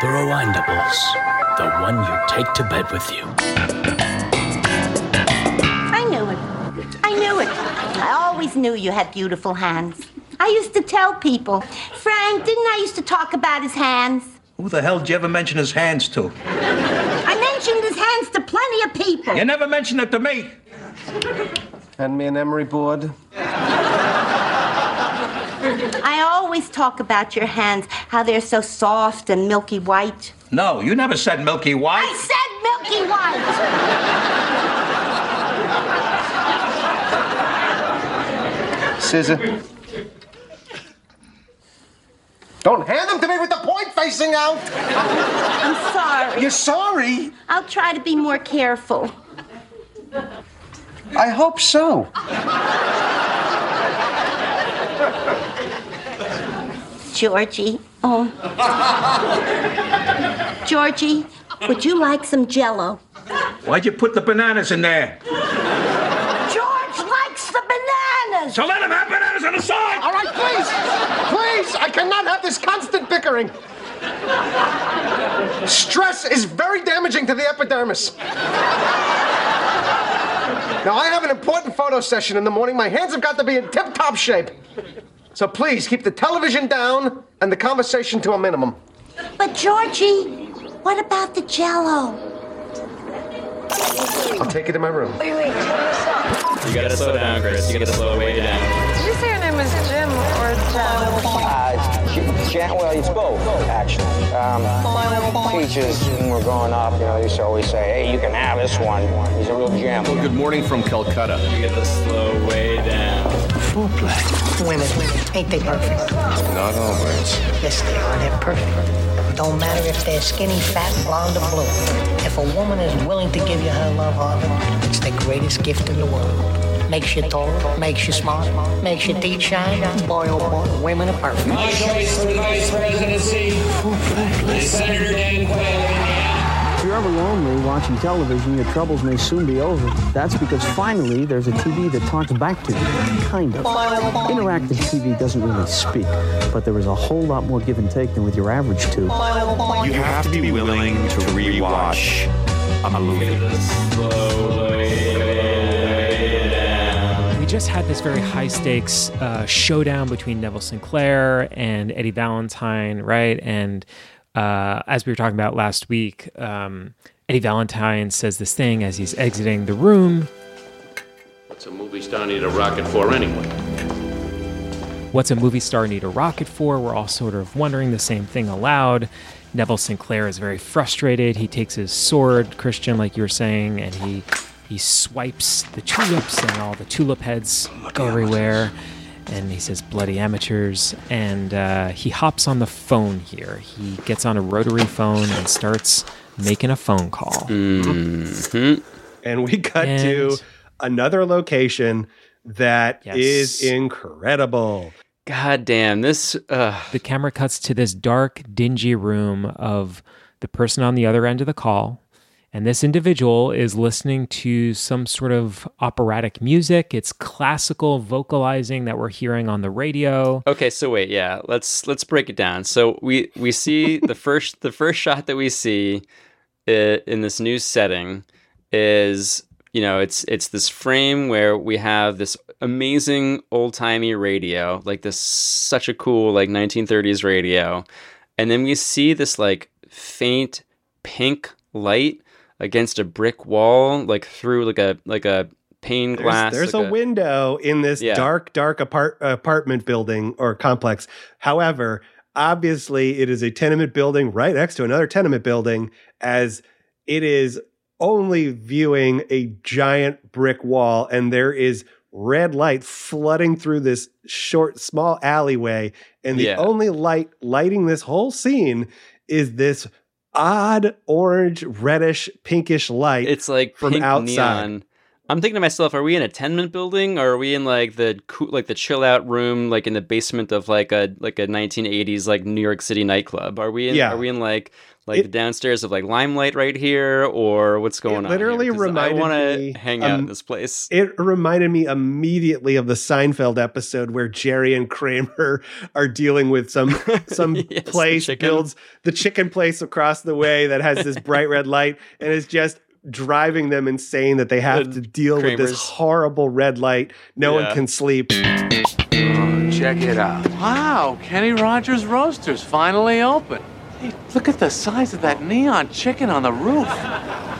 The Rewindables. The one you take to bed with you. I knew it. I knew it. I always knew you had beautiful hands. I used to tell people. Frank, didn't I used to talk about his hands? Who the hell did you ever mention his hands to? I mentioned his hands to plenty of people. You never mentioned it to me. Hand me an emery board. I always talk about your hands, how they're so soft and milky white. No, you never said Milky white. I said milky white. Scissor. Don't hand them to me with the point facing out. I'm sorry. You're sorry? I'll try to be more careful. I hope so. Georgie. Oh. Georgie, would you like some jello? Why'd you put the bananas in there? George likes the bananas. So let him have bananas on the side. All right, please. Please, I cannot have this constant bickering. Stress is very damaging to the epidermis. Now, I have an important photo session in the morning. My hands have got to be in tip top shape. So please keep the television down and the conversation to a minimum. But Georgie, what about the jello? I'll take it to my room. Wait, wait, tell me stop. You gotta slow down, Chris. You gotta slow way down. Did you say your name is Jim or Jen? Uh, J- Jan, well, it's both, actually. Um, teachers, when we're growing up, you know, they used to always say, hey, you can have this one. He's a real gem. Good morning from Calcutta. You gotta slow way down. Women, ain't they perfect? Not always. Yes, they are. They're perfect. Don't matter if they're skinny, fat, blonde, or blue. If a woman is willing to give you her love, Harvey, it's the greatest gift in the world. Makes you tall, makes you smart, makes your teeth shine. Boy, oh boy, women are perfect. My choice for the vice presidency is Senator Dan Quayle. If you're ever lonely watching television, your troubles may soon be over. That's because finally there's a TV that talks back to you. Kind of. Interactive TV doesn't really speak, but there is a whole lot more give and take than with your average tube. You have to be willing to rewatch a movie. Slow way down. We just had this very high stakes uh, showdown between Neville Sinclair and Eddie Valentine, right? And uh, as we were talking about last week, um, Eddie Valentine says this thing as he's exiting the room. What's a movie star need a rocket for anyway? What's a movie star need a rocket for? We're all sort of wondering the same thing aloud. Neville Sinclair is very frustrated. He takes his sword, Christian, like you were saying, and he he swipes the tulips, and all the tulip heads go everywhere. And he says, "Bloody amateurs!" And uh, he hops on the phone here. He gets on a rotary phone and starts making a phone call. Mm-hmm. And we cut And- to another location that is Yes. incredible. God damn, this. Uh, The camera cuts to this dark, dingy room of the person on the other end of the call. And this individual is listening to some sort of operatic music. It's classical vocalizing that we're hearing on the radio. Okay, so wait, yeah, let's let's break it down. So we we see the first the first shot that we see uh, in this new setting is you know it's it's this frame where we have this amazing old timey radio, like this such a cool like 1930s radio, and then we see this like faint pink light against a brick wall, like through like a like a pane glass. there's like a, window in this Yeah. dark, dark apart, apartment building or complex. However, obviously, it is a tenement building right next to another tenement building, as it is only viewing a giant brick wall, and there is red light flooding through this short, small alleyway. And the Yeah. only light lighting this whole scene is this odd orange, reddish, pinkish light. It's like from outside. neon I'm thinking to myself, are we in a tenement building or are we in like the like the chill out room, like in the basement of like a like a 1980s like New York City nightclub? Are we in? Yeah. Are we in like like the downstairs of like Limelight right here, or what's going on? literally reminded I want to hang out um, in this place. It reminded me immediately of the Seinfeld episode where Jerry and Kramer are dealing with some some Yes, place chicken. builds the chicken place across the way that has this bright red light and is just driving them insane that they have to deal with this horrible red light. No one can sleep. Oh, check it out. Wow, Kenny Rogers Roasters finally open. Hey, look at the size of that neon chicken on the roof.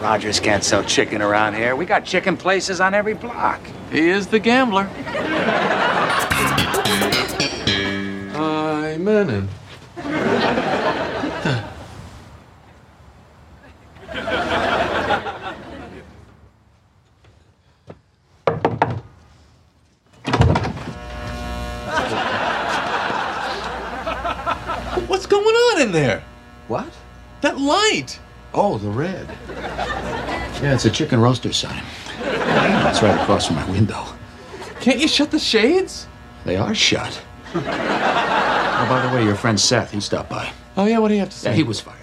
Rogers can't sell chicken around here. We got chicken places on every block. He is the gambler. Hi, Menon. What's going on in there? What? That light. Oh, the red. Yeah, it's a chicken roaster sign. It's right across from my window. Can't you shut the shades? They are shut. oh, by the way, your friend Seth, he stopped by. Oh yeah, what do you have to say? Yeah, he was fired.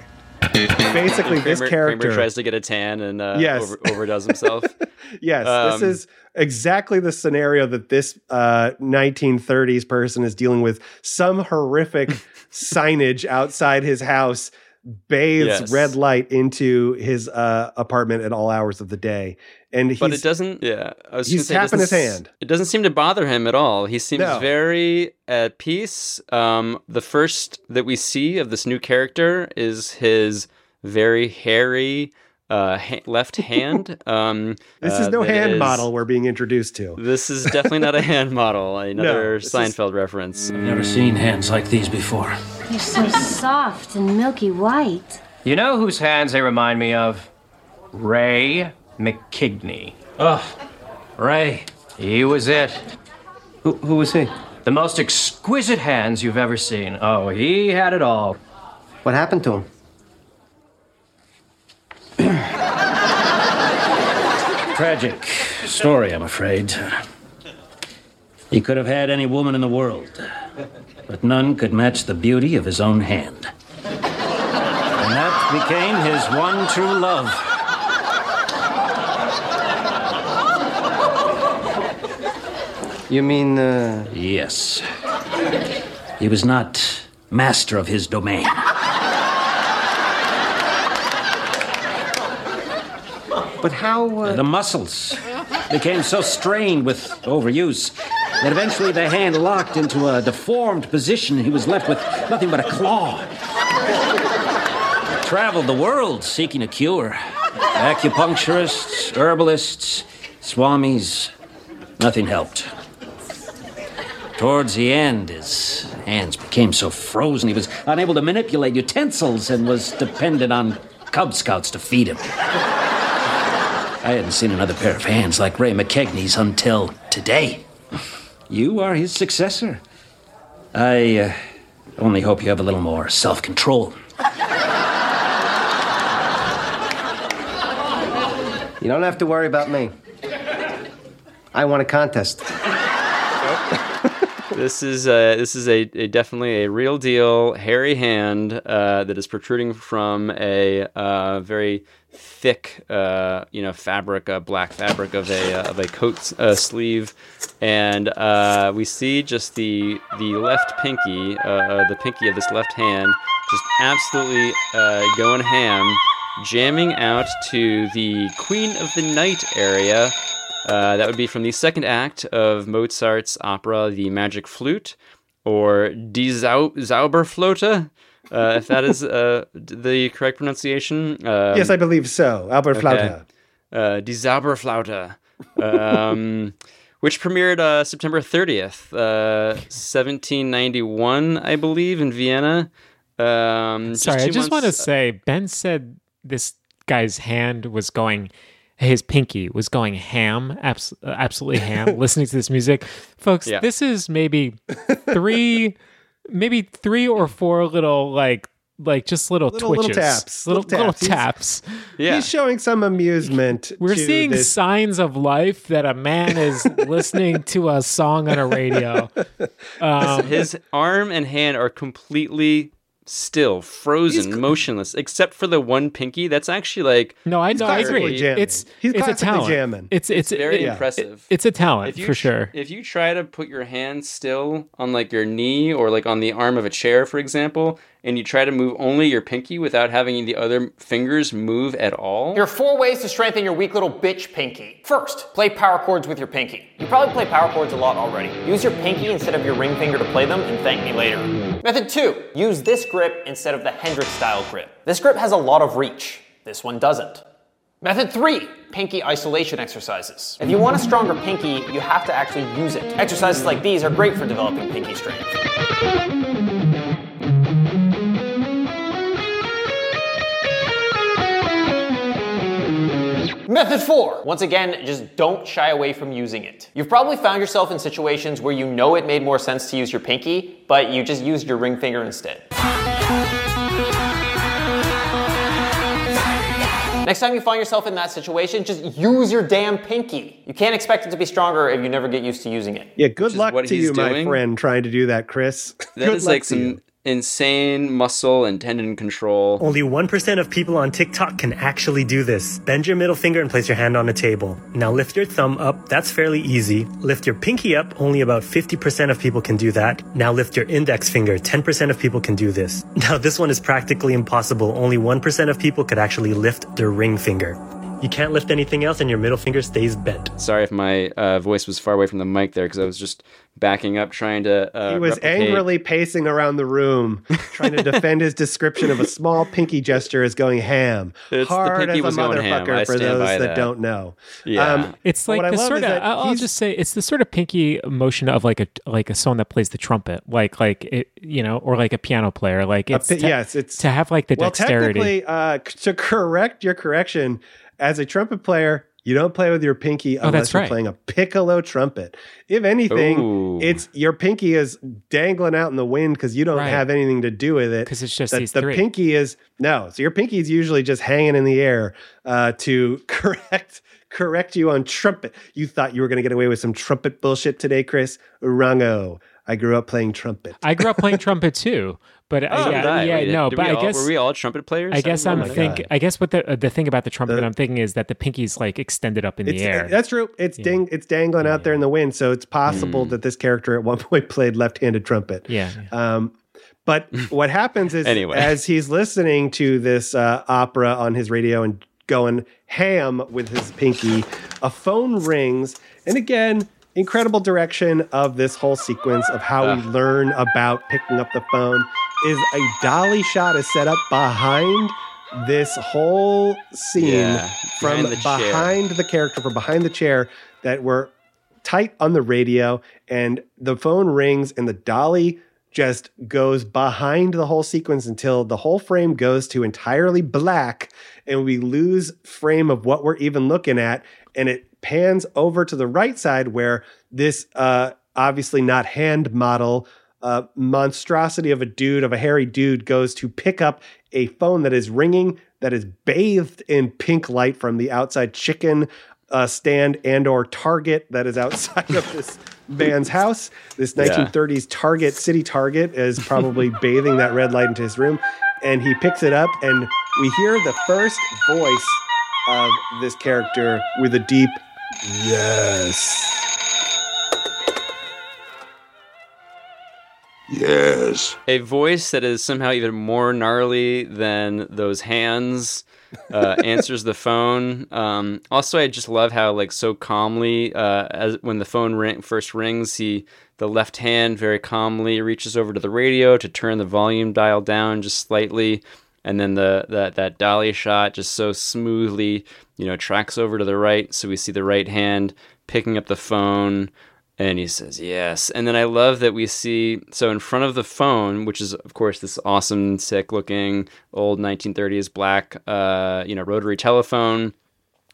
Basically, this character Kramer tries to get a tan and uh, Yes. over, overdoes himself. Yes, Um, this is exactly the scenario that this uh, 1930s person is dealing with. Some horrific signage outside his house bathes Yes. red light into his uh, apartment at all hours of the day, and he's but it doesn't. Yeah, I was he's say, it tapping his doesn't hand. It doesn't seem to bother him at all. He seems No. very at peace. Um, the first that we see of this new character is his very hairy uh, ha- left hand. Um, this is uh, no that hand is- model we're being introduced to. This is definitely not a hand model. Another this is- Seinfeld reference. Never seen hands like these before. They're so soft and milky white. You know whose hands they remind me of? Ray McKigney. Ugh, Ray. He was it. Who, who was he? The most exquisite hands you've ever seen. Oh, he had it all. What happened to him? Tragic story, I'm afraid. He could have had any woman in the world, but none could match the beauty of his own hand. And that became his one true love. You mean, uh. Yes. He was not master of his domain. But how. Uh... The muscles became so strained with overuse that eventually the hand locked into a deformed position. He was left with nothing but a claw. Traveled the world seeking a cure. Acupuncturists, herbalists, swamis, nothing helped. Towards the end, his hands became so frozen he was unable to manipulate utensils and was dependent on Cub Scouts to feed him. I hadn't seen another pair of hands like Ray McKegney's until today. You are his successor. I uh, only hope you have a little more self control. You don't have to worry about me. I won a contest. this is a, this is a, a definitely a real deal hairy hand uh, that is protruding from a uh, very thick uh, you know fabric uh, black fabric of a uh, of a coat uh, sleeve. And uh, we see just the the left pinky uh, uh, the pinky of this left hand just absolutely uh, going ham jamming out to the Queen of the Night aria. Uh, that would be from the second act of Mozart's opera, The Magic Flute, or Die Zau- Zauberflöte, uh, if that is uh, the correct pronunciation. Um, yes, I believe so. Albert Flauta. Uh, Die Zauberflaute, um, which premiered uh, September 30th, uh, 1791, I believe, in Vienna. Um, Sorry, I two just want to months- say Ben said this guy's hand was going, his pinky was going ham, abs- uh, absolutely ham. listening to this music, folks, Yeah. this is maybe three, maybe three or four little like like just little, Little- little taps, little, little little taps. taps. He's showing some amusement. We're to seeing this. signs of life that a man is listening to a song on a radio. Um, his arm and hand are completely still, frozen, motionless, except for the one pinky. That's actually like no, I know, I agree. classically jamming. It's He's it's a talent. jamming. It's it's very it- impressive. it- it's a talent If you for sure. If you try to put your hand still on like your knee or like on the arm of a chair, for example, and you try to move only your pinky without having the other fingers move at all, Here are four ways to strengthen your weak little bitch pinky. First, play power chords with your pinky. You probably play power chords a lot already. Use your pinky instead of your ring finger to play them and thank me later. Method two, use this grip instead of the Hendrix style grip. This grip has a lot of reach. This one doesn't. Method three, pinky isolation exercises. If you want a stronger pinky, you have to actually use it. Exercises like these are great for developing pinky strength. Method four. Once again, just don't shy away from using it. You've probably found yourself in situations where you know it made more sense to use your pinky, but you just used your ring finger instead. Next time you find yourself in that situation, just use your damn pinky. You can't expect it to be stronger if you never get used to using it. Yeah, good luck to he's you, my friend, trying to do that, Chris. that good is luck like to some you. Insane muscle and tendon control. Only 1% of people on TikTok can actually do this. Bend your middle finger and place your hand on the table. Now lift your thumb up. That's fairly easy. Lift your pinky up. Only about 50% of people can do that. Now lift your index finger. 10% of people can do this. Now this one is practically impossible. Only 1% of people could actually lift their ring finger. You can't lift anything else and your middle finger stays bent. Sorry if my uh, voice was far away from the mic there because I was just backing up trying to. Uh, He was replicate- angrily pacing around the room, trying to defend his description of a small pinky gesture as going ham. It's- the Hard pinky as a was motherfucker for those that, that. don't know. Yeah. It's like the sort of. I'll just say it's the sort of pinky motion of like a like a someone that plays the trumpet, like like it, you know, or like a piano player. Like it's pi- to- yes, it's to have like the well, dexterity. technically, uh, to correct your correction, as a trumpet player, you don't play with your pinky Oh, unless that's you're right. playing a piccolo trumpet. If anything, Ooh. it's your pinky is dangling out in the wind because you don't Right. have anything to do with it. Because it's just the, these the three. pinky is no. So your pinky is usually just hanging in the air uh, to correct correct you on trumpet. You thought you were going to get away with some trumpet bullshit today, Chris? Wrongo. I grew up playing trumpet. I grew up playing trumpet too, but uh, So yeah, did I. yeah, Wait, no, but we I all- guess were we all trumpet players? I guess Oh I'm my think God. I guess what the uh, the thing about the trumpet The- I'm thinking is that the pinky's like extended up in It's, the air. That's true. It's dang, it's dangling out there in the wind, so it's possible that this character at one point played left-handed trumpet. Yeah. Um, but what happens is, Anyway. as he's listening to this uh, opera on his radio and going ham with his pinky, a phone rings, and again, incredible direction of this whole sequence of how we learn about picking up the phone is a dolly shot is set up behind this whole scene Yeah, from behind the behind the character from behind the chair that were tight on the radio and the phone rings and the dolly just goes behind the whole sequence until the whole frame goes to entirely black and we lose frame of what we're even looking at and it pans over to the right side where this uh obviously not hand model uh, monstrosity of a dude, of a hairy dude, goes to pick up a phone that is ringing, that is bathed in pink light from the outside chicken uh, stand and or Target that is outside of this man's house. This Yeah. 1930s Target, city Target, is probably bathing that red light into his room. And he picks it up, and we hear the first voice of this character with a deep yes. Yes. A voice that is somehow even more gnarly than those hands uh, answers the phone. Um, also, I just love how like so calmly, uh, as when the phone ring, first rings, he the left hand very calmly reaches over to the radio to turn the volume dial down just slightly, and then the that that dolly shot just so smoothly, you know, tracks over to the right, so we see the right hand picking up the phone. And he says, yes. And then I love that we see, so in front of the phone, which is, of course, this awesome, sick looking old 1930s black, uh, you know, rotary telephone,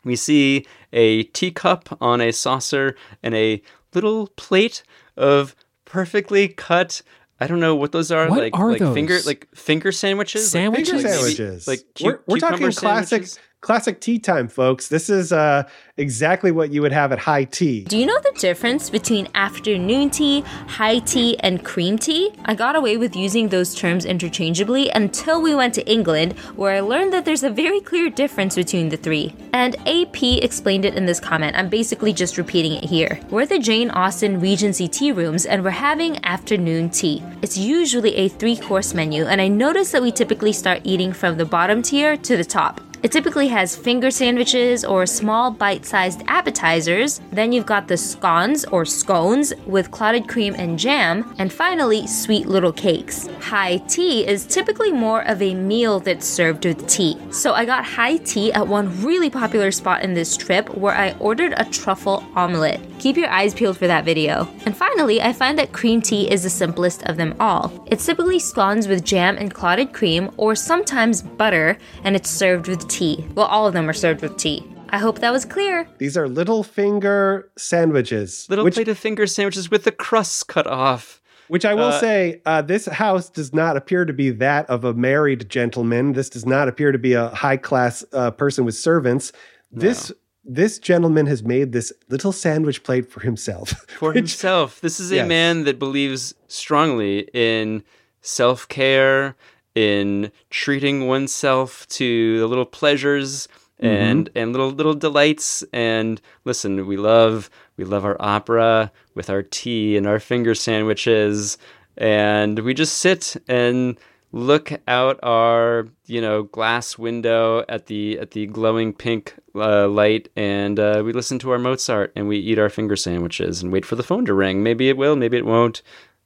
we see a teacup on a saucer and a little plate of perfectly cut I don't know what those are. What like are like finger like finger sandwiches. Like- Sandwiches? Finger like maybe- sandwiches. Like cu- we're, we're talking cucumber classic sandwiches? Classic tea time, folks. This is uh, exactly what you would have at high tea. Do you know the difference between afternoon tea, high tea, and cream tea? I got away with using those terms interchangeably until we went to England, where I learned that there's a very clear difference between the three. And AP explained it in this comment. I'm basically just repeating it here. We're the Jane Austen Regency tea rooms and we're having afternoon tea. It's usually a three course menu, and I noticed that we typically start eating from the bottom tier to the top. It typically has finger sandwiches or small bite sized appetizers. Then you've got the scones or scones with clotted cream and jam. And finally, sweet little cakes. High tea is typically more of a meal that's served with tea. So I got high tea at one really popular spot in this trip where I ordered a truffle omelette. Keep your eyes peeled for that video. And finally, I find that cream tea is the simplest of them all. It's typically scones with jam and clotted cream, or sometimes butter, and it's served with tea. Well, all of them are served with tea. I hope that was clear. These are little finger sandwiches. Little which, plate of finger sandwiches with the crusts cut off. Which I will Uh, say, uh, this house does not appear to be that of a married gentleman. This does not appear to be a high class uh, person with servants. This this gentleman has made this little sandwich plate for himself. for himself. This is a Yes. man that believes strongly in self care, in treating oneself to the little pleasures mm-hmm. and and little little delights. And listen, we love we love our opera with our tea and our finger sandwiches, and we just sit and look out our you know glass window at the at the glowing pink uh, light and uh, we listen to our mozart and we eat our finger sandwiches and wait for the phone to ring. Maybe it will maybe it won't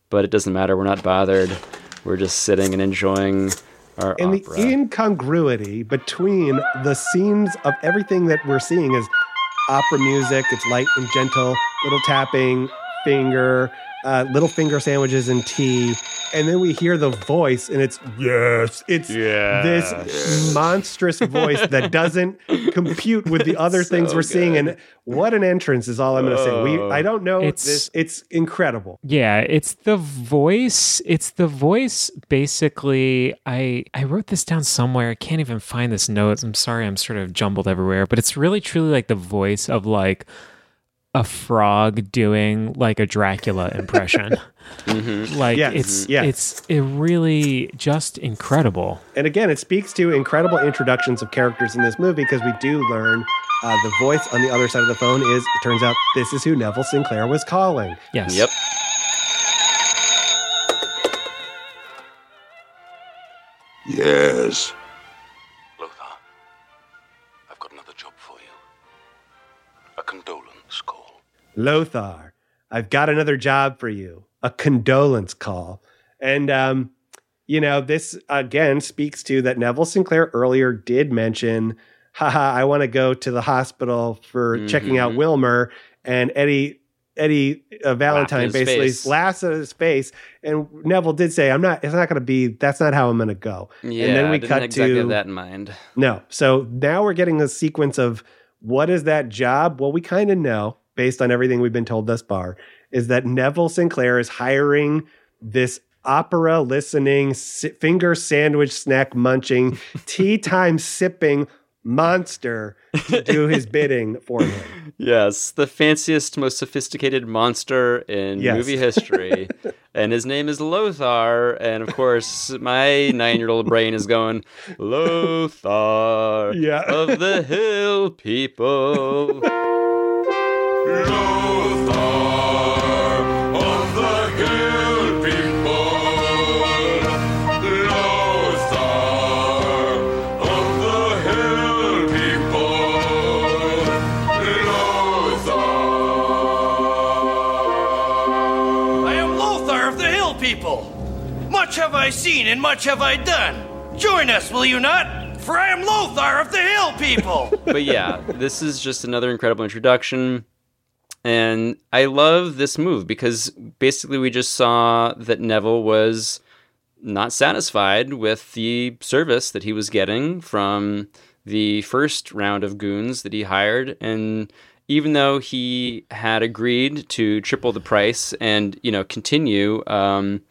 but it doesn't matter. We're not bothered. We're just sitting and enjoying our and opera. the incongruity between the scenes of everything that we're seeing is opera music. It's light and gentle, little tapping, finger, uh, little finger sandwiches and tea. And then we hear the voice, and it's yes, it's this monstrous voice that doesn't compute with the other things we're seeing. And what an entrance is all I'm going to say. We, Oh. I don't know It's- this. It's incredible. Yeah, it's the voice. It's the voice. Basically, I I wrote this down somewhere. I can't even find this note. I'm sorry. I'm sort of jumbled everywhere. But it's really truly like the voice of like a frog doing like a Dracula impression. Like Yes, it's yes. it's it really just incredible. And again, it speaks to incredible introductions of characters in this movie because we do learn uh, the voice on the other side of the phone is, it turns out, this is who Neville Sinclair was calling. Yes. yep Yes. Lothar, I've got another job for you. A condolence call. And, um, you know, this again speaks to that Neville Sinclair earlier did mention, haha, I want to go to the hospital for checking out. Wilmer. And Eddie, Eddie uh, Valentine basically face. laughs at his face. And Neville did say, I'm not, it's not going to be, that's not how I'm going to go. yeah and then we didn't cut exactly to that in mind no. So now we're getting a sequence of what is that job? Well, we kind of know based on everything we've been told thus far is that Neville Sinclair is hiring this opera listening, finger sandwich snack munching, tea time sipping monster to do his bidding for him. Yes, the fanciest, most sophisticated monster in Yes. movie history. and his name is Lothar. And of course, my nine year old brain is going, Lothar Yeah. of the Hill People. Have I seen and much have I done. Join us, will you not? For I am Lothar of the Hill People. but yeah, this is just another incredible introduction. And I love this move because basically we just saw that Neville was not satisfied with the service that he was getting from the first round of goons that he hired. And even though he had agreed to triple the price and, you know, continue um,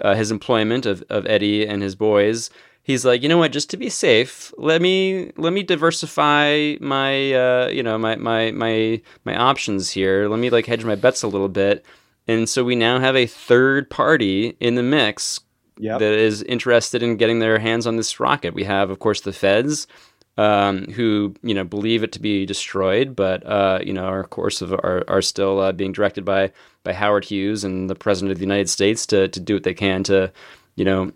uh, his employment of, of Eddie and his boys, he's like, you know what? Just to be safe, let me let me diversify my uh, you know my my my my options here. Let me like hedge my bets a little bit. And so we now have a third party in the mix Yep. that is interested in getting their hands on this rocket. We have, of course, the feds, um, who you know believe it to be destroyed, but uh, you know of course of, are are still uh, being directed by by Howard Hughes and the President of the United States to to do what they can to you know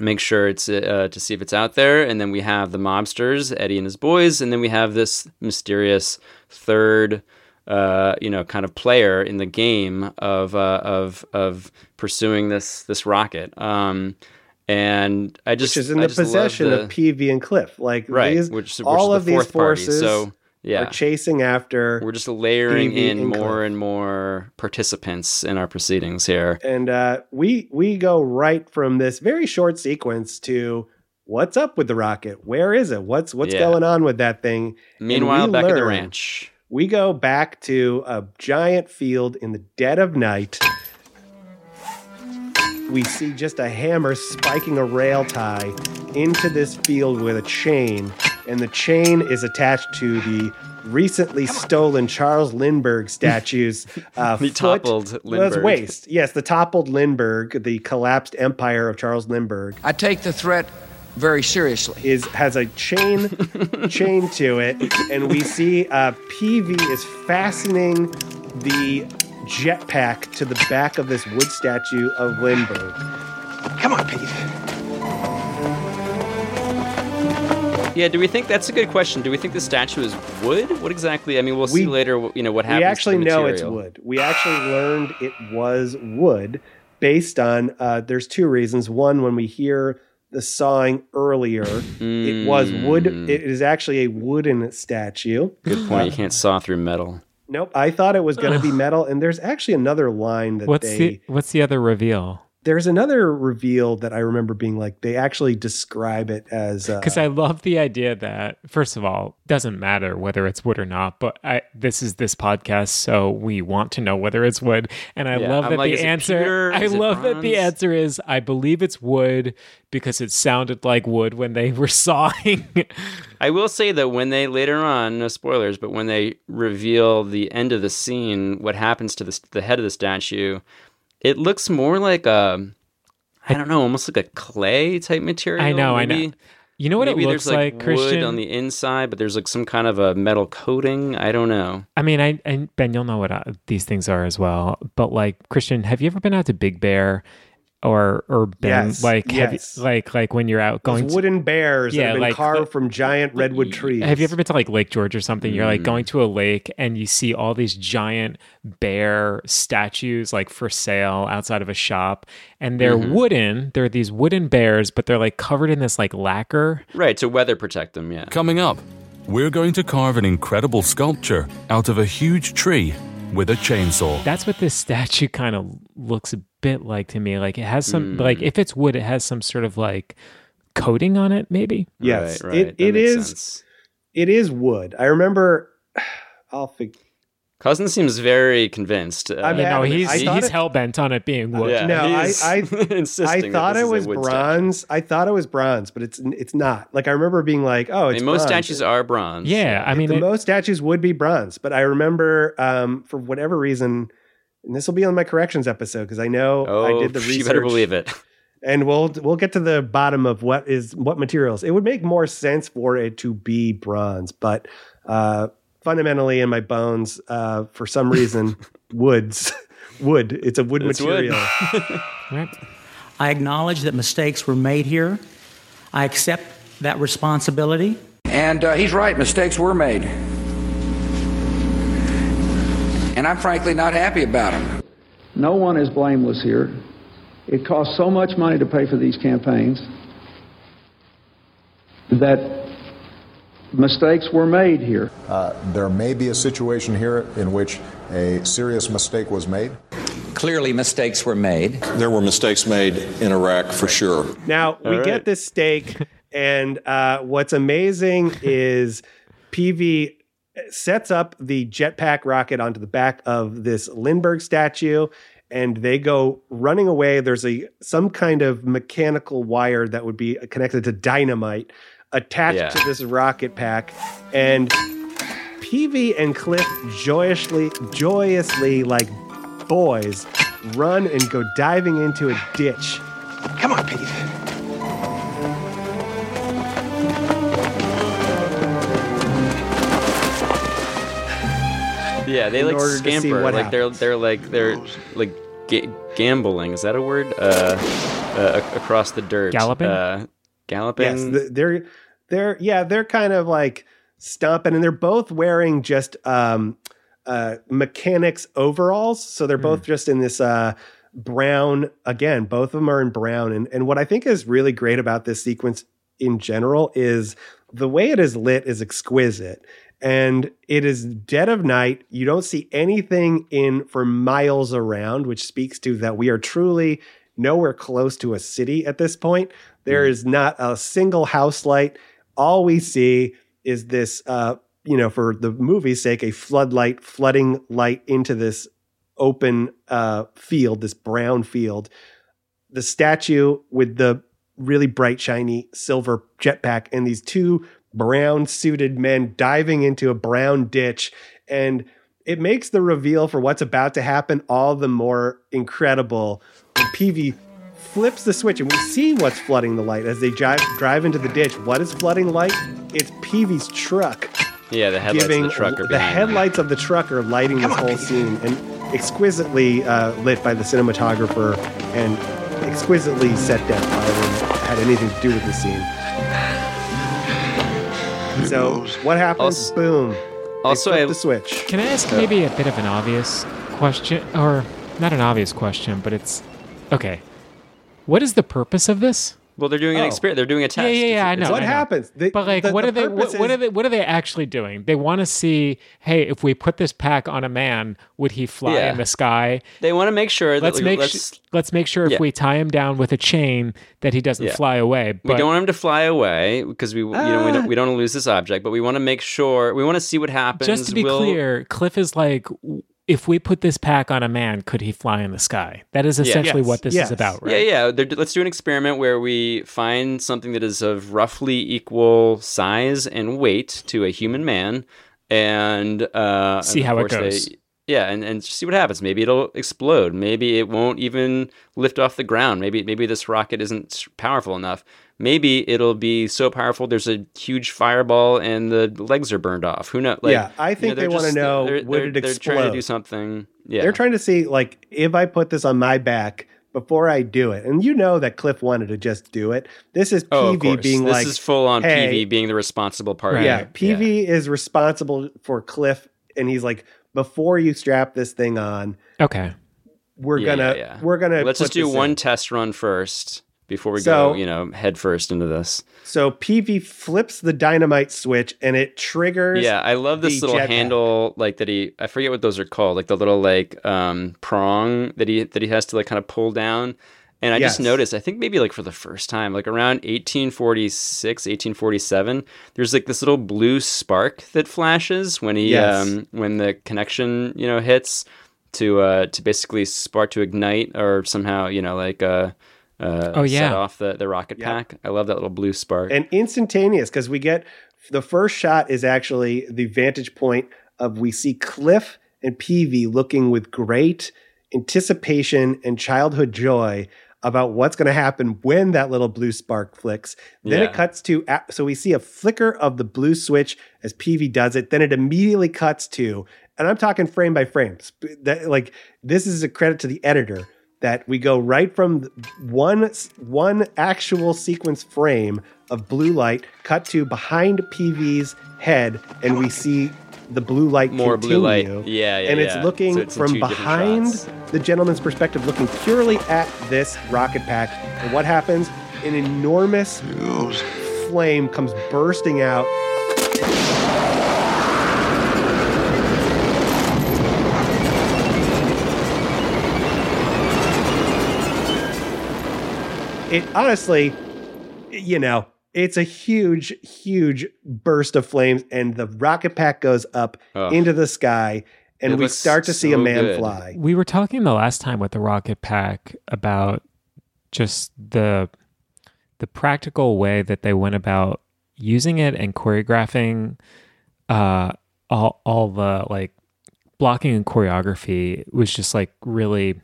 make sure it's uh, to see if it's out there. And then we have the mobsters, Eddie and his boys, and then we have this mysterious third. Uh, you know, kind of player in the game of uh, of of pursuing this this rocket. Um, and I just which is in I the possession the- of Peevy and Cliff. Like Right, these, which- which all of the these fourth party. forces So, yeah. We're chasing after. We're just layering in more and more participants in our proceedings here. and uh, we we go right from this very short sequence to what's up with the rocket? Where is it? What's what's Yeah. going on with that thing? Meanwhile, back at the ranch. we go back to a giant field in the dead of night. We see just a hammer spiking a rail tie into this field with a chain, and the chain is attached to the recently stolen Charles Lindbergh statues. Uh, The foot- toppled Lindbergh. waist. Yes, the toppled Lindbergh, the collapsed empire of Charles Lindbergh I take the threat very seriously. is has a chain chain to it, and we see uh, Peevy is fastening the jetpack to the back of this wood statue of Lindbergh. Come on, Pete. Yeah, do we think that's a good question? Do we think the statue is wood? What exactly? I mean, we'll see later. You know what happens. We actually to the know it's wood. We actually learned it was wood based on. Uh, there's two reasons. One, when we hear the sawing earlier, it was wood. Mm. It is actually a wooden statue. Good point. You can't saw through metal. Nope. I thought it was going to be metal, and there's actually another line that What's they. the What's the other reveal? There's another reveal that I remember being like they actually describe it as uh, Because I love the idea that first of all, doesn't matter whether it's wood or not. But I this is this podcast, so we want to know whether it's wood. And I Yeah, love I'm that like, the answer. pewter? I Is love that the answer is I believe it's wood because it sounded like wood when they were sawing. I will say that when they later on, no spoilers, but when they reveal the end of the scene, what happens to the, the head of the statue, it looks more like a, I don't know, almost like a clay type material. I know, I know. You know what it looks there's like, wood Christian? on the inside, but there's like some kind of a metal coating. I don't know. I mean, I and Ben, you'll know what uh, these things are as well. But like Christian, have you ever been out to Big Bear, or or been Yes, like have yes. you, like like when you're out going those to- wooden bears that Yeah, have been like- carved from giant redwood trees. Have you ever been to like Lake George or something? You're like Mm. going to a lake and you see all these giant bear statues like for sale outside of a shop, and they're Mhm. wooden. They're these wooden bears, but they're like covered in this like lacquer. Right, to weather protect them, yeah. Coming up, we're going to carve an incredible sculpture out of a huge tree with a chainsaw. That's what this statue kind of looks a bit like to me. Like it has some Mm. like if it's wood, it has some sort of like coating on it, maybe. Yes, right, right. it, that it is. Sense. It is wood. I remember. I'll fig- Cousin seems very convinced. Uh, I mean, no, he's I he's hell bent on it being wood. Yeah, no, I I, I thought this it is a was wood bronze. I thought it was bronze, but it's it's not. Like I remember being like, oh, I mean, most bronze. statues are bronze. Yeah, I mean, the it- most statues would be bronze, but I remember um, for whatever reason, and this will be on my corrections episode because I know Oh, I did the research. you better believe it. and we'll we'll get to the bottom of what is what materials. It would make more sense for it to be bronze, but uh, fundamentally in my bones, uh, for some reason, woods, wood. It's a wood It's wood. material. I acknowledge that mistakes were made here. I accept that responsibility. And uh, he's right, mistakes were made. And I'm frankly not happy about them. No one is blameless here. It costs so much money to pay for these campaigns that mistakes were made here. Uh, there may be a situation here in which a serious mistake was made. Clearly, mistakes were made. There were mistakes made in Iraq for sure. Now we All get this steak, and uh, what's amazing is Peevy sets up the jetpack rocket onto the back of this Lindbergh statue, and they go running away. There's a some kind of mechanical wire that would be connected to dynamite attached Yeah. to this rocket pack, and Peevy and Cliff joyously, joyously like boys, run and go diving into a ditch. Come on, Pete. Yeah, they like order to see scamper. what Like they're they're like they're like ga- gambling. Is that a word? Uh, uh, across the dirt. Galloping? Uh, galloping. Yes, th- they're they're yeah, they're kind of like stomping, and they're both wearing just um, uh, mechanics overalls. So they're both just in this uh, brown. Again, both of them are in brown, and and what I think is really great about this sequence in general is the way it is lit is exquisite. And it is dead of night. You don't see anything in for miles around, which speaks to that we are truly nowhere close to a city at this point. There is not a single house light. All we see is this, uh, you know, for the movie's sake, a floodlight flooding light into this open uh, field, this brown field. The statue with the really bright, shiny silver jetpack, and these two brown suited men diving into a brown ditch. And it makes the reveal for what's about to happen all the more incredible Peevy flips the switch and we see what's flooding the light as they drive, drive into the ditch. What is flooding light? It's Peevy's truck. yeah, the headlights giving of the truck are the behind them. headlights of the truck are lighting this whole scene and exquisitely uh, lit by the cinematographer and exquisitely set down by whoever had anything to do with the scene. So what happens? Also- Boom. Also, flip I- the switch. Can I ask maybe a bit of an obvious question, or not an obvious question, but it's okay. What is the purpose of this? Well, they're doing an Oh. experiment. They're doing a test. Yeah, yeah, yeah. I know. What I know. happens? The- but like, the- what the are they? What, what are they? What are they actually doing? They want to see. Hey, if we put this pack on a man, would he fly Yeah. in the sky? They want to make sure that Let's like, make let's, sh- let's make sure if Yeah. we tie him down with a chain that he doesn't Yeah. fly away. But we don't want him to fly away because we you know we Ah. don't we don't want to lose this object, but we want to make sure we want to see what happens. just to be We'll- clear, Cliff is like, if we put this pack on a man, could he fly in the sky? That is essentially Yes. what this Yes. is about, right? Yeah, yeah. Let's do an experiment where we find something that is of roughly equal size and weight to a human man, and uh, See and how it goes. They, yeah, and, and see what happens. Maybe it'll explode. Maybe it won't even lift off the ground. Maybe maybe this rocket isn't powerful enough. Maybe it'll be so powerful there's a huge fireball and the legs are burned off. Who knows? Like, Yeah, I think they're they wanna know, They're, would they're, it they're trying to do something. Yeah, They're trying to see like if I put this on my back before I do it, and you know that Cliff wanted to just do it. This is Oh, of Peevy course. being this like, This is full on hey, Peevy being the responsible party. Yeah, Peevy is responsible for Cliff, and he's like, before you strap this thing on, Okay. we're Yeah, gonna yeah, yeah. we're gonna Let's just do one in. test run first before we So- go, you know, head first into this. So Peevy flips the dynamite switch, and it triggers. Yeah, I love this little handle, like that he. I forget what those are called, like the little like um prong that he that he has to like kind of pull down. And I just noticed, I think maybe like for the first time, like around 1846, 1847, there's like this little blue spark that flashes when he Yes. um when the connection, you know, hits to uh to basically spark to ignite or somehow, you know, like uh uh Oh, set yeah. off the the rocket pack. I love that little blue spark. and instantaneous because we get the first shot is actually the vantage point of we see Cliff and Peevy looking with great anticipation and childhood joy about what's going to happen when that little blue spark flicks. Then Yeah. it cuts to so we see a flicker of the blue switch as Peevy does it. Then it immediately cuts to, and I'm talking frame by frame. That like this is a credit to the editor that we go right from one one actual sequence frame of blue light cut to behind Peevy's head, and we see the blue light More blue continue. light. Yeah, yeah, And yeah. it's looking So it's from behind the gentleman's perspective, looking purely at this rocket pack. And what happens? An enormous flame comes bursting out. It honestly, you know, it's a huge, huge burst of flames, and the rocket pack goes up Ugh. into the sky. and It we start to see a man good. fly. We were talking the last time with the rocket pack about just the the practical way that they went about using it and choreographing uh all all the like blocking and choreography was just like really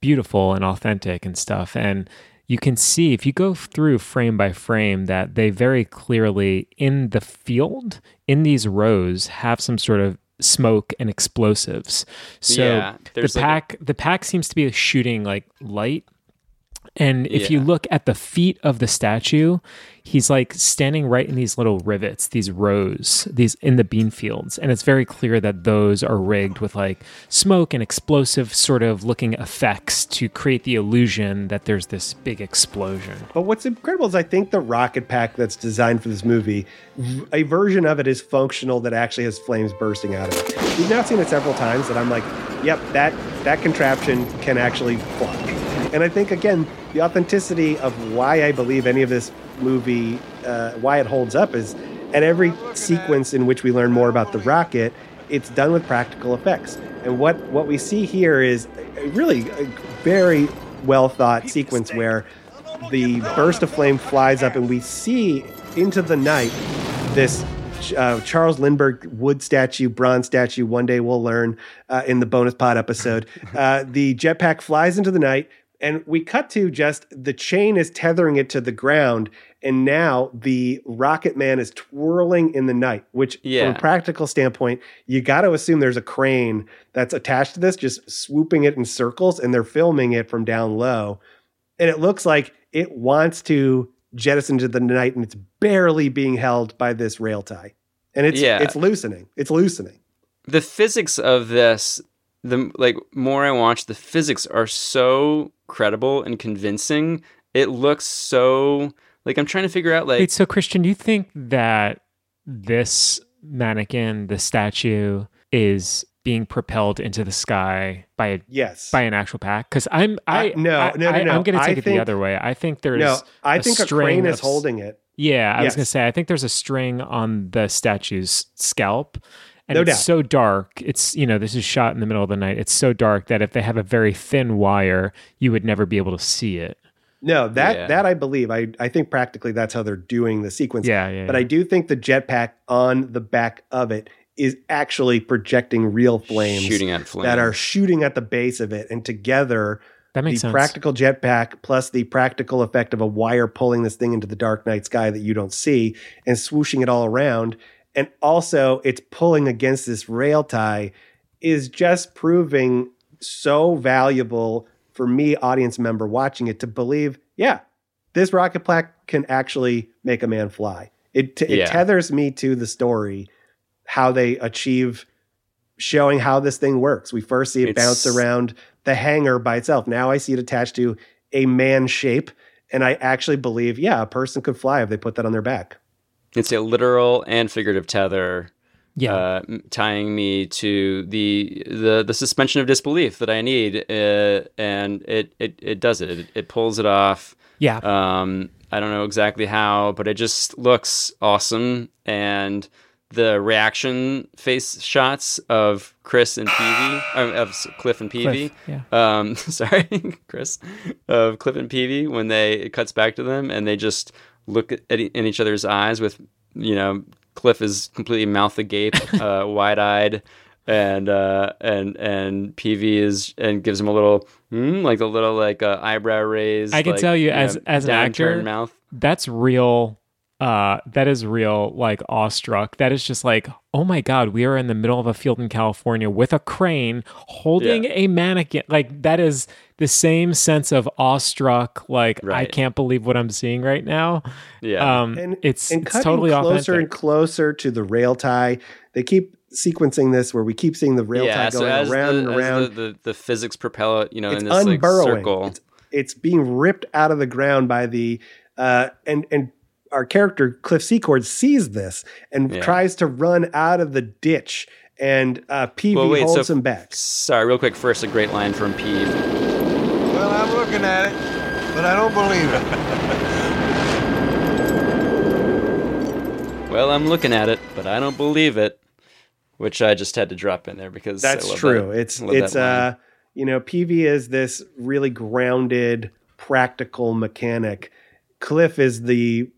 beautiful and authentic and stuff and you can see if you go through frame by frame that they very clearly in the field in these rows have some sort of smoke and explosives. So Yeah, the there's like a- pack the pack seems to be shooting like light and if you look at the feet of the statue, he's like standing right in these little rivets, these rows, these in the bean fields. And it's very clear that those are rigged with like smoke and explosive sort of looking effects to create the illusion that there's this big explosion. But what's incredible is I think the rocket pack that's designed for this movie, a version of it is functional that actually has flames bursting out of it. We've now seen it several times that I'm like, yep, that that contraption can actually fly. And I think again, the authenticity of why I believe any of this movie, uh, why it holds up is at every sequence in which we learn more about the rocket, it's done with practical effects. And what what we see here is a- really a very well thought sequence where the burst of flame flies up and we see into the night this uh, Charles Lindbergh wood statue, bronze statue. One day we'll learn uh, in the bonus pod episode. Uh, the jetpack flies into the night, and we cut to just the chain is tethering it to the ground, and now the Rocket Man is twirling in the night. Which, Yeah. from a practical standpoint, you got to assume there's a crane that's attached to this, just swooping it in circles, and they're filming it from down low and it looks like it wants to jettison to the night and it's barely being held by this rail tie and it's Yeah. it's loosening it's loosening the physics of this the like more i watch the physics are so credible and convincing it looks so like i'm trying to figure out like Wait, so Christian, do you think that this mannequin, the statue, is being propelled into the sky by a yes by an actual pack? Because I'm I Uh, no, I, no, no, I, no. am going to I take it think- the other way. I think there's no i think a string crane is of holding it Yeah, I was going to say I think there's a string on the statue's scalp. And No it's doubt. so dark. It's you know this is shot in the middle of the night. It's so dark that if they have a very thin wire, you would never be able to see it. no that Yeah. that i believe i i think practically that's how they're doing the sequence Yeah, yeah, but yeah. i do think the jetpack on the back of it is actually projecting real flames Shooting at that are shooting at the base of it and together That makes the sense. practical jetpack plus the practical effect of a wire pulling this thing into the dark night sky that you don't see and swooshing it all around and also it's pulling against this rail tie is just proving so valuable for me audience member watching it to believe yeah this rocket plaque can actually make a man fly it, t- it tethers me to the story how they achieve showing how this thing works. We first see it It's- bounce around the hangar by itself. Now I see it attached to a man shape, and I actually believe, yeah, a person could fly if they put that on their back. It's a literal and figurative tether Yeah. uh, tying me to the the the suspension of disbelief that I need, uh, and it, it it does it. it. It pulls it off. Yeah. Um, I don't know exactly how, but it just looks awesome, and the reaction face shots of Chris and Peevy, uh, of Cliff and Peevy. yeah. Um, sorry, Chris, of Cliff and Peevy when they it cuts back to them and they just look at, in each other's eyes with you know Cliff is completely mouth agape, uh, wide eyed, and uh, and and Peevy is and gives him a little mm, like a little like uh, eyebrow raise. I can like, tell you, as know, as an actor, mouth. that's real. Uh, that is real, like awestruck. That is just like, oh my god, we are in the middle of a field in California with a crane holding a mannequin. Like that is the same sense of awestruck. Like I can't believe what I'm seeing right now. Yeah. um, And it's and it's cutting totally closer authentic. and closer to the rail tie. They keep sequencing this where we keep seeing the rail yeah, tie so going as around the, and as around. the, the, the physics propel it, you know, it's in this like circle. It's, it's being ripped out of the ground by the uh, and and our character Cliff Secord sees this and Yeah. tries to run out of the ditch, and uh, Peevy Well, wait, holds so- him back. Sorry, real quick. First, a great line from Peeve. Well, I'm looking at it, but I don't believe it. Well, I'm looking at it, but I don't believe it. which I just had to drop in there because I That's love true. that- It's love it's uh you know Peevy is this really grounded, practical mechanic. Cliff is the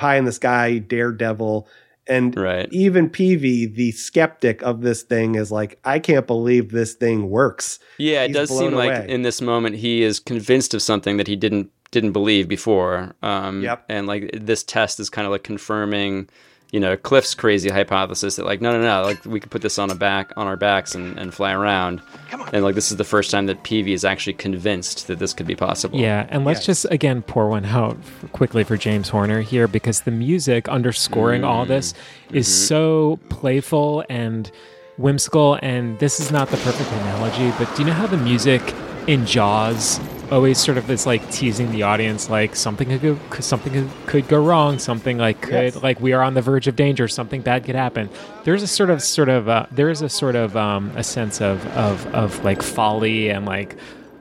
pie in the sky daredevil, and even Peevy, the skeptic of this thing, is like, I can't believe this thing works. Yeah, it does seem blown like in this moment he is convinced of something that he didn't didn't believe before. Um, Yep. And like this test is kind of like confirming, you know, Cliff's crazy hypothesis that like no no no like we could put this on a back on our backs and, and fly around. Come on. And like this is the first time that Peevy is actually convinced that this could be possible. Yeah, and let's just again pour one out quickly for James Horner here because the music underscoring all this is Mhm. so playful and whimsical. And this is not the perfect analogy, but do you know how the music in Jaws always sort of is like teasing the audience, like something could go, something could, go wrong, something like could Yes. like we are on the verge of danger, something bad could happen. There's a sort of sort of uh, there is a sort of um, a sense of of of like folly and like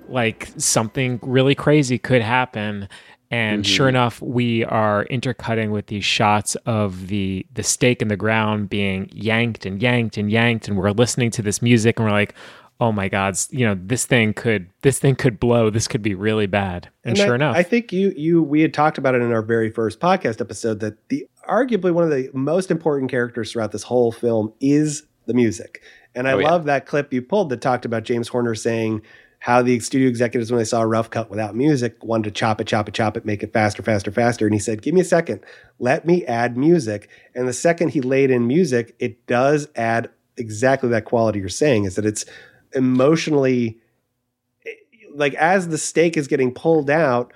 like something really crazy could happen and Mhm. sure enough we are intercutting with these shots of the the stake in the ground being yanked and yanked and yanked and we're listening to this music and we're like oh my god you know this thing could this thing could blow this could be really bad and, sure I, enough I think you you we had talked about it in our very first podcast episode that the arguably one of the most important characters throughout this whole film is the music. And I Oh, yeah. love that clip you pulled that talked about James Horner saying how the studio executives, when they saw a rough cut without music, wanted to chop it, chop it, chop it, make it faster, faster, faster. And he said, Give me a second. Let me add music. And the second he laid in music, it does add exactly that quality you're saying, is that it's emotionally like as the stake is getting pulled out,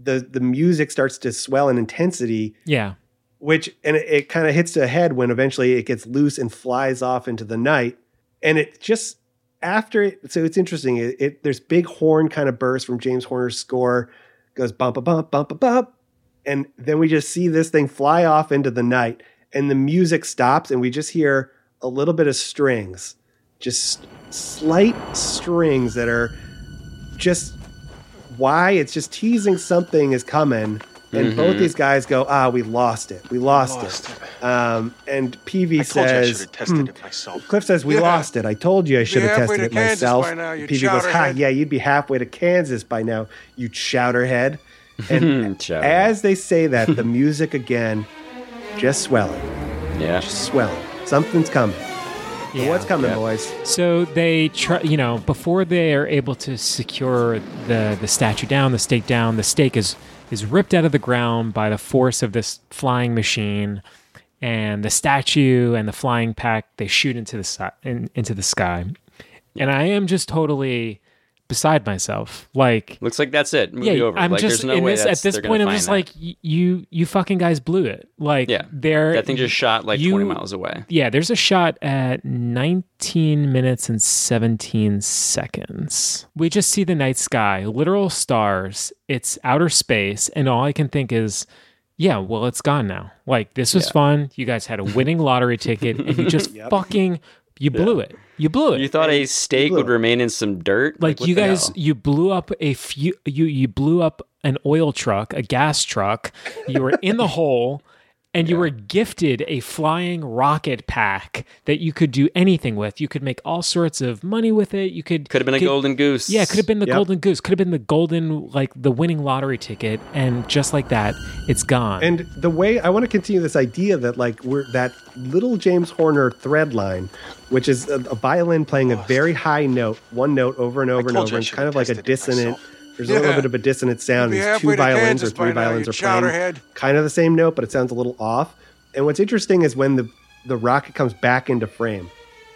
the the music starts to swell in intensity, yeah. Which and it, it kind of hits the head when eventually it gets loose and flies off into the night, and it just after it. So it's interesting. It, it there's big horn kind of burst from James Horner's score, goes bump a bump bump a bump, and then we just see this thing fly off into the night, and the music stops, and we just hear a little bit of strings, just slight strings that are just why it's just teasing something is coming and both Mhm. these guys go ah we lost it we lost, it. Um, and Peevy I told you I says should tested "Hmm." it myself. cliff says we Yeah. lost it i told you i should have tested to it Kansas myself by now, you Peevy goes ha yeah you'd be halfway to kansas by now you chowderhead and Chowderhead. as they say that the music again just swelling yeah just swelling something's coming So what's coming boys? So they try, you know, before they are able to secure the the statue down, the stake down, the stake is is ripped out of the ground by the force of this flying machine, and the statue and the flying pack they shoot into the si- in, into the sky, and I am just totally beside myself. Like, looks like that's it. Movie over. I'm like just there's no in way this, at this point. I'm just that. like, you you fucking guys blew it. Like, Yeah. there That thing just shot like 20 miles away. Yeah, there's a shot at 19 minutes and 17 seconds. We just see the night sky, literal stars. It's outer space, and all I can think is. Yeah, well, it's gone now. Like this was Yeah. fun. You guys had a winning lottery ticket, and you just Yep. fucking you blew it. You blew it. You thought a stake would remain in some dirt? like what you guys hell? you blew up a few you you blew up an oil truck a gas truck you were in the hole and you were gifted a flying rocket pack that you could do anything with. You could make all sorts of money with it. You could Could have been a golden goose. yeah could have been the Yep. golden goose. Could have been the golden like the winning lottery ticket. And just like that it's gone. And the way I want to continue this idea that like we're that little James Horner thread line, which is a, a violin playing a very high note, one note over and over and over, and should kind of like a dissonant. There's a Yeah. little bit of a dissonant sound. These two violins or three violins are playing kind of the same note, but it sounds a little off. And what's interesting is when the the rocket comes back into frame.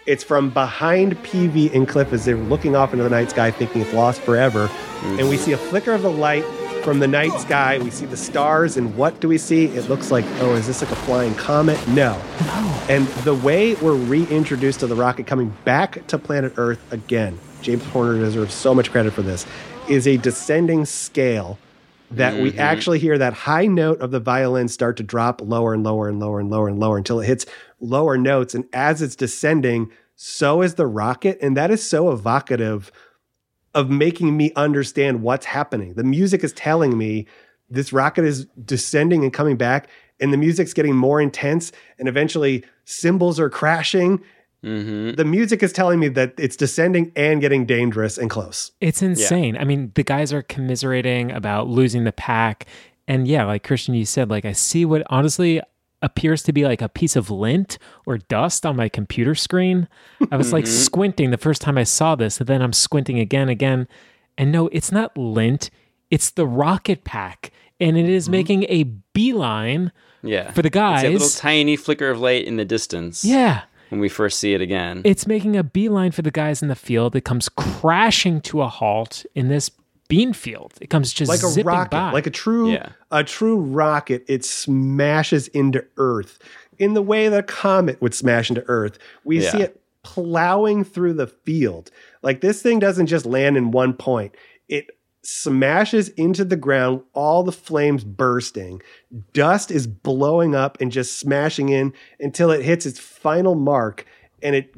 It's from behind Peevy and Cliff as they're looking off into the night sky, thinking it's lost forever. And we see a flicker of the light from the night sky. We see the stars, and what do we see? It looks like, oh, is this like a flying comet? No. No. And the way we're reintroduced to the rocket coming back to planet Earth again, James Horner deserves so much credit for this, is a descending scale that we Mhm. actually hear that high note of the violin start to drop lower and lower and lower and lower and lower until it hits lower notes. And as it's descending, so is the rocket. And that is so evocative of making me understand what's happening. The music is telling me this rocket is descending and coming back, and the music's getting more intense, and eventually cymbals are crashing. Mm-hmm. The music is telling me that it's descending and getting dangerous and close. It's insane. I mean, the guys are commiserating about losing the pack. And yeah, like Christian, you said, like I see what honestly appears to be like a piece of lint or dust on my computer screen. I was like Mhm. squinting the first time I saw this, and then I'm squinting again, again. And no, it's not lint, it's the rocket pack. And it is making a beeline Yeah. for the guys. It's that little tiny flicker of light in the distance. Yeah. When we first see it again. It's making a beeline for the guys in the field. It comes crashing to a halt in this bean field. It comes just like a zipping rocket, by. like a true a true rocket. It smashes into Earth in the way that a comet would smash into Earth. We Yeah. see it plowing through the field. Like this thing doesn't just land in one point. It smashes into the ground, all the flames bursting. Dust is blowing up and just smashing in until it hits its final mark and it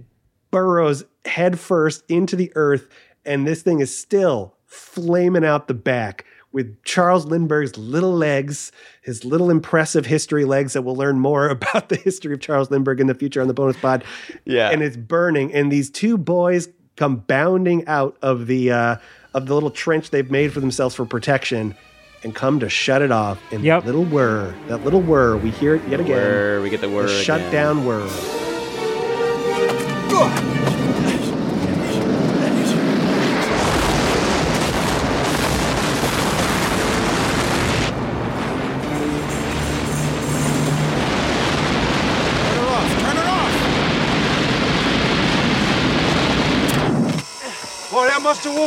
burrows headfirst into the earth. And this thing is still flaming out the back with Charles Lindbergh's little legs, his little impressive history legs that we'll learn more about the history of Charles Lindbergh in the future on the bonus pod. Yeah. And it's burning. And these two boys come bounding out of the uh, of the little trench they've made for themselves for protection and come to shut it off. And that little whir, that little whir, we hear it yet again. Whir, we get the whir shut again. down whir.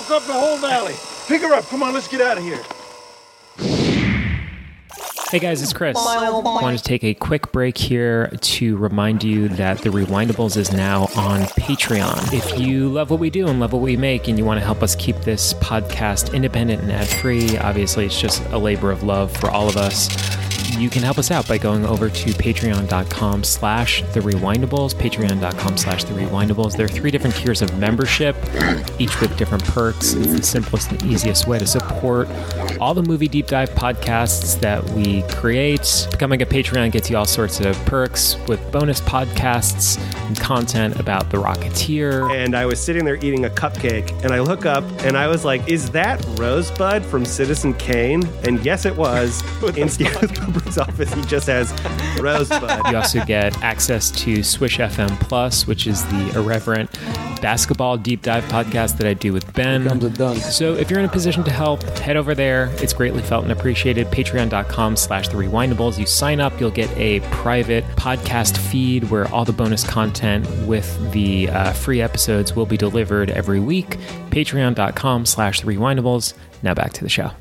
That must have woke up the whole valley. Pick her up. Come on, let's get out of here. Hey guys, it's Chris. I wanted to take a quick break here to remind you that the Rewindables is now on Patreon. If you love what we do and love what we make and you want to help us keep this podcast independent and ad free, obviously it's just a labor of love for all of us. You can help us out by going over to patreon.com slash the rewindables, patreon.com slash the rewindables. There are three different tiers of membership, each with different perks. It's the simplest and easiest way to support all the movie deep dive podcasts that we create. Becoming a Patreon gets you all sorts of perks with bonus podcasts and content about the Rocketeer. And I was sitting there eating a cupcake, and I look up and I was like, "Is that Rosebud from Citizen Kane?" And yes, it was. In office, he just has Rosebud. You also get access to Swish FM Plus, which is the irreverent basketball deep dive podcast that I do with Ben. So if you're in a position to help, head over there. It's greatly felt and appreciated. Patreon.com slash the rewindables. You sign up, you'll get a private podcast feed where all the bonus content with the uh, free episodes will be delivered every week. Patreon.com slash the rewindables. Now back to the show.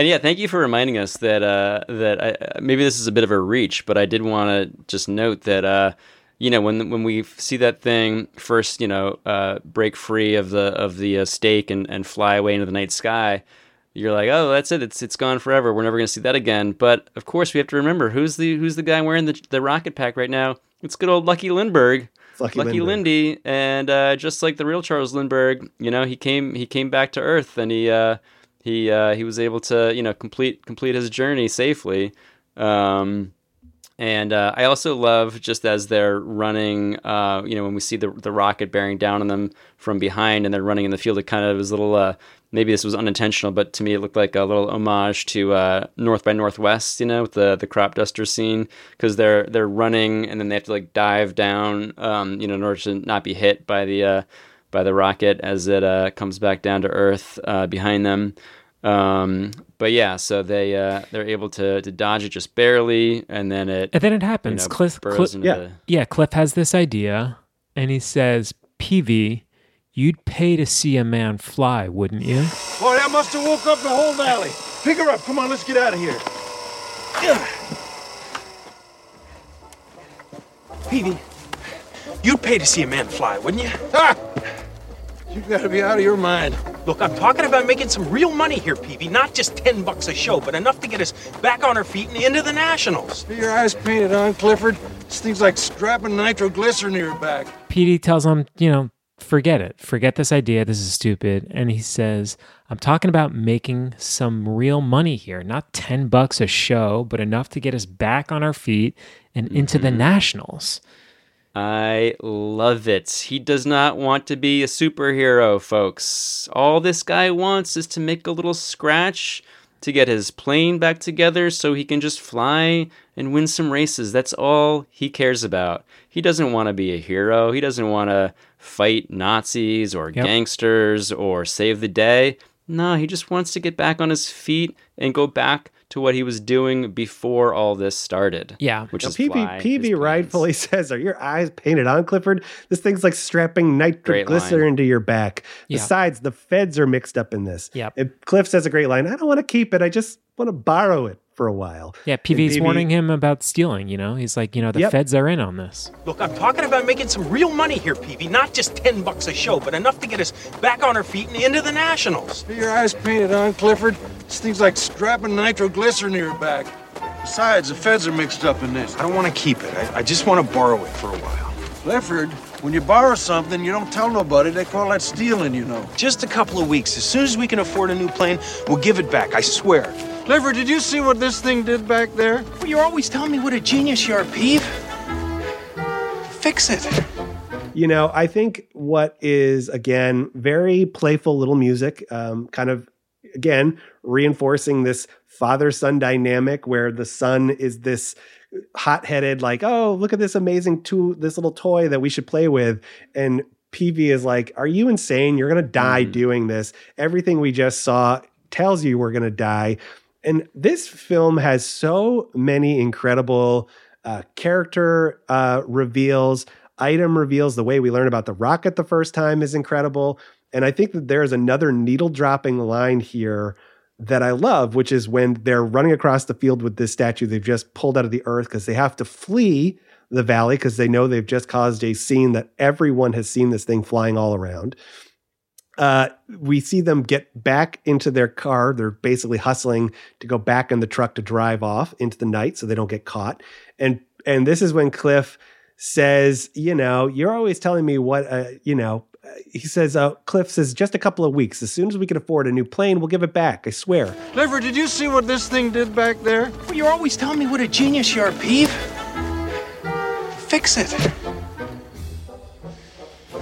And yeah, thank you for reminding us that uh, that I, maybe this is a bit of a reach, but I did want to just note that uh, you know when when we see that thing first, you know, uh, break free of the of the uh, stake and, and fly away into the night sky, you're like, oh, that's it, it's it's gone forever. We're never going to see that again. But of course, we have to remember who's the who's the guy wearing the the rocket pack right now? It's good old Lucky Lindbergh. Lucky Lucky Lindy, and uh, just like the real Charles Lindbergh, you know, he came he came back to Earth, and he uh, he uh, he was able to you know complete complete his journey safely. Um, and uh, I also love just as they're running, uh, you know, when we see the the rocket bearing down on them from behind, and they're running in the field. It kind of is a little. Uh, maybe this was unintentional, but to me it looked like a little homage to uh, North by Northwest. You know, with the the crop duster scene because they're they're running and then they have to like dive down, um, you know, in order to not be hit by the uh, by the rocket as it uh, comes back down to Earth uh, behind them. Um, but yeah, so they uh, they're able to to dodge it just barely, and then it And then it happens. You know, Cliff, burrows Cliff- yeah, the- yeah. Cliff has this idea, and he says, "Peevy, you'd pay to see a man fly, wouldn't you?" Boy, that must have woke up the whole valley. Pick her up. Come on, let's get out of here. Peevy, you'd pay to see a man fly, wouldn't you? Ah! You gotta be out of your mind. Look, I'm talking about making some real money here, Peevy. Not just 10 bucks a show, but enough to get us back on our feet and into the Nationals. Are your eyes painted on, Clifford? This thing's like strapping nitroglycerin to your back. PD tells him, you know, forget it. Forget this idea. This is stupid. And he says, I'm talking about making some real money here. Not 10 bucks a show, but enough to get us back on our feet and into the Nationals. I love it. He does not want to be a superhero, folks. All this guy wants is to make a little scratch to get his plane back together so he can just fly and win some races. That's all he cares about. He doesn't want to be a hero. He doesn't want to fight Nazis or Yep. gangsters or save the day. No, he just wants to get back on his feet and go back to what he was doing before all this started. Yeah. Which Now, is Peevy, fly. Peevy rightfully says, Are your eyes painted on, Clifford? This thing's like strapping Great nitroglycerin to your back. Yeah. Besides, the feds are mixed up in this. Yep. And Cliff says a great line I don't want to keep it. I just want to borrow it for a while. Yeah, And Peevy's Peevy warning him about stealing, you know? He's like, you know, the Yep. feds are in on this. Look, I'm talking about making some real money here, Peevy. Not just 10 bucks a show, but enough to get us back on our feet and into the Nationals. Are your eyes painted on, Clifford? This thing's like strapping nitroglycerin to your back. Besides, the feds are mixed up in this. I don't want to keep it. I, I just want to borrow it for a while. Clifford, when you borrow something, you don't tell nobody. They call that stealing, you know. Just a couple of weeks. As soon as we can afford a new plane, we'll give it back. I swear. Clifford, did you see what this thing did back there? Well, you're always telling me what a genius you are, Peeve. Fix it. You know, I think what is, again, very playful little music, um, kind of, again, reinforcing this father son dynamic where the son is this hot headed, like, oh, look at this amazing tool, this little toy that we should play with. And Peevy is like, are you insane? You're going to die doing this. Everything we just saw tells you we're going to die. And this film has so many incredible uh, character uh, reveals, item reveals. The way we learn about the rocket the first time is incredible. And I think that there's another needle dropping line here that I love, which is when they're running across the field with this statue they've just pulled out of the earth because they have to flee the valley because they know they've just caused a scene that everyone has seen this thing flying all around. Uh, we see them get back into their car. They're basically hustling to go back in the truck to drive off into the night so they don't get caught. And and this is when Cliff says, you know, you're always telling me what, uh, you know, he says, uh, Cliff says, just a couple of weeks. As soon as we can afford a new plane, we'll give it back. I swear. Clifford, did you see what this thing did back there? Well, you're always telling me what a genius you are, Peeve. Fix it.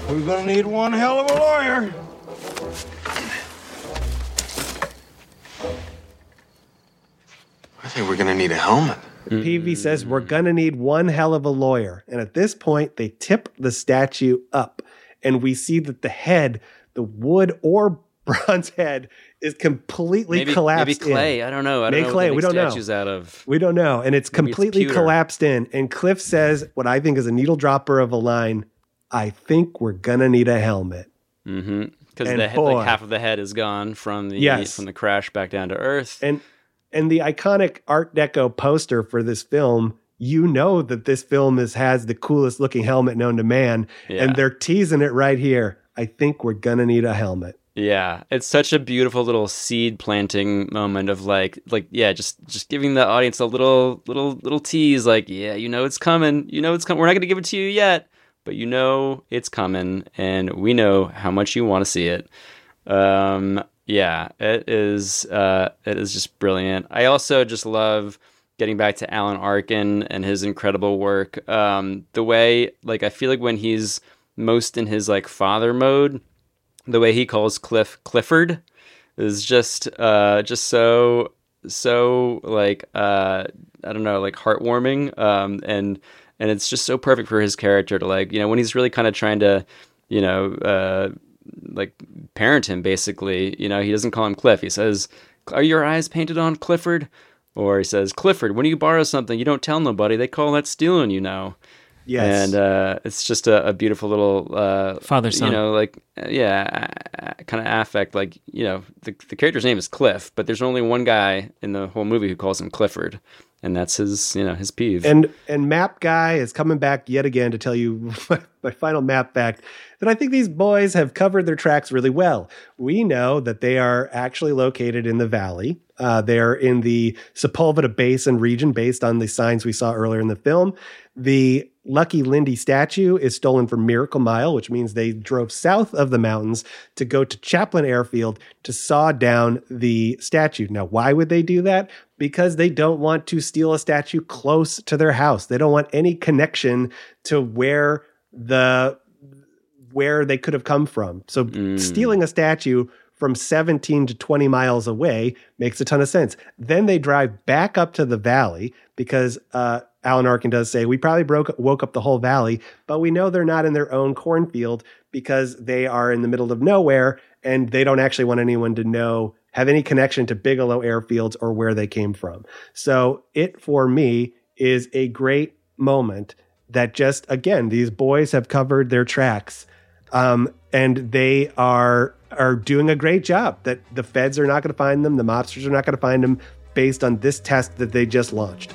We're gonna need one hell of a lawyer. I think we're gonna need a helmet. Peevy says, we're going to need one hell of a lawyer. And at this point, they tip the statue up, and we see that the head, the wood or bronze head, is completely Maybe, collapsed. maybe clay. In. I don't know. I don't Maybe know. clay. We don't know. out of. We don't know. And it's Maybe it's completely pewter. collapsed in. And Cliff says what I think is a needle dropper of a line. I think we're gonna need a helmet. Mm-hmm. Because the head, boy. like half of the head is gone from the Yes. from the crash back down to earth. And and the iconic Art Deco poster for this film, you know that this film is has the coolest looking helmet known to man, Yeah. and they're teasing it right here. I think we're gonna need a helmet. Yeah, it's such a beautiful little seed planting moment of like, like yeah, just just giving the audience a little little little tease, like yeah, you know it's coming, you know it's coming. We're not gonna give it to you yet, but you know it's coming, and we know how much you want to see it. Um, yeah, it is. Uh, it is just brilliant. I also just love getting back to Alan Arkin and his incredible work. Um, the way, like, I feel like when he's most in his like father mode, the way he calls Cliff Clifford is just uh just so so like uh I don't know like heartwarming um and and it's just so perfect for his character to like you know when he's really kind of trying to you know uh like parent him basically you know he doesn't call him Cliff he says are your eyes painted on Clifford or he says Clifford when you borrow something you don't tell nobody. They call that stealing you know Yes. and uh, it's just a, a beautiful little uh, Father-son. You know, like uh, yeah, kind of affect. Like you know, the the character's name is Cliff, but there's only one guy in the whole movie who calls him Clifford, and that's his you know his peeve. And and Map Guy is coming back yet again to tell you my final map fact that I think these boys have covered their tracks really well. We know that they are actually located in the valley. Uh, they're in the Sepulveda Basin region, based on the signs we saw earlier in the film. The Lucky Lindy statue is stolen from Miracle Mile, which means they drove south of the mountains to go to Chaplin Airfield to saw down the statue. Now, why would they do that? because they don't want to steal a statue close to their house. They don't want any connection to where the where they could have come from. So mm. stealing a statue from 17 to 20 miles away makes a ton of sense. Then they drive back up to the valley because uh, Alan Arkin does say we probably broke woke up the whole valley, but we know they're not in their own cornfield because they are in the middle of nowhere and they don't actually want anyone to know have any connection to Bigelow airfields or where they came from. So it for me is a great moment that just again these boys have covered their tracks um, and they are are doing a great job that the feds are not going to find them the mobsters are not going to find them based on this test that they just launched.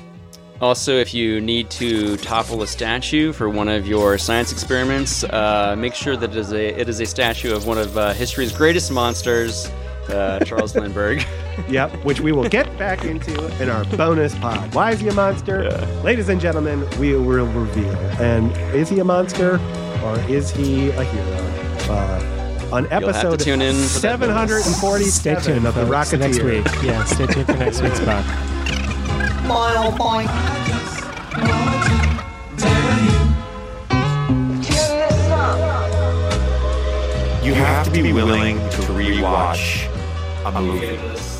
Also, if you need to topple a statue for one of your science experiments, uh, make sure that it is a it is a statue of one of uh, history's greatest monsters, uh, Charles Lindbergh. yep which we will get back into in our bonus pod. Why is he a monster? Ladies and gentlemen we will reveal. And is he a monster or is he a hero uh, on You'll have to episode tune in for 747 Stay tuned of the folks, Rocketeer. next week. Yeah, stay tuned for next week's pod. Boil, boing. You have to be willing to rewatch a movie. Slowly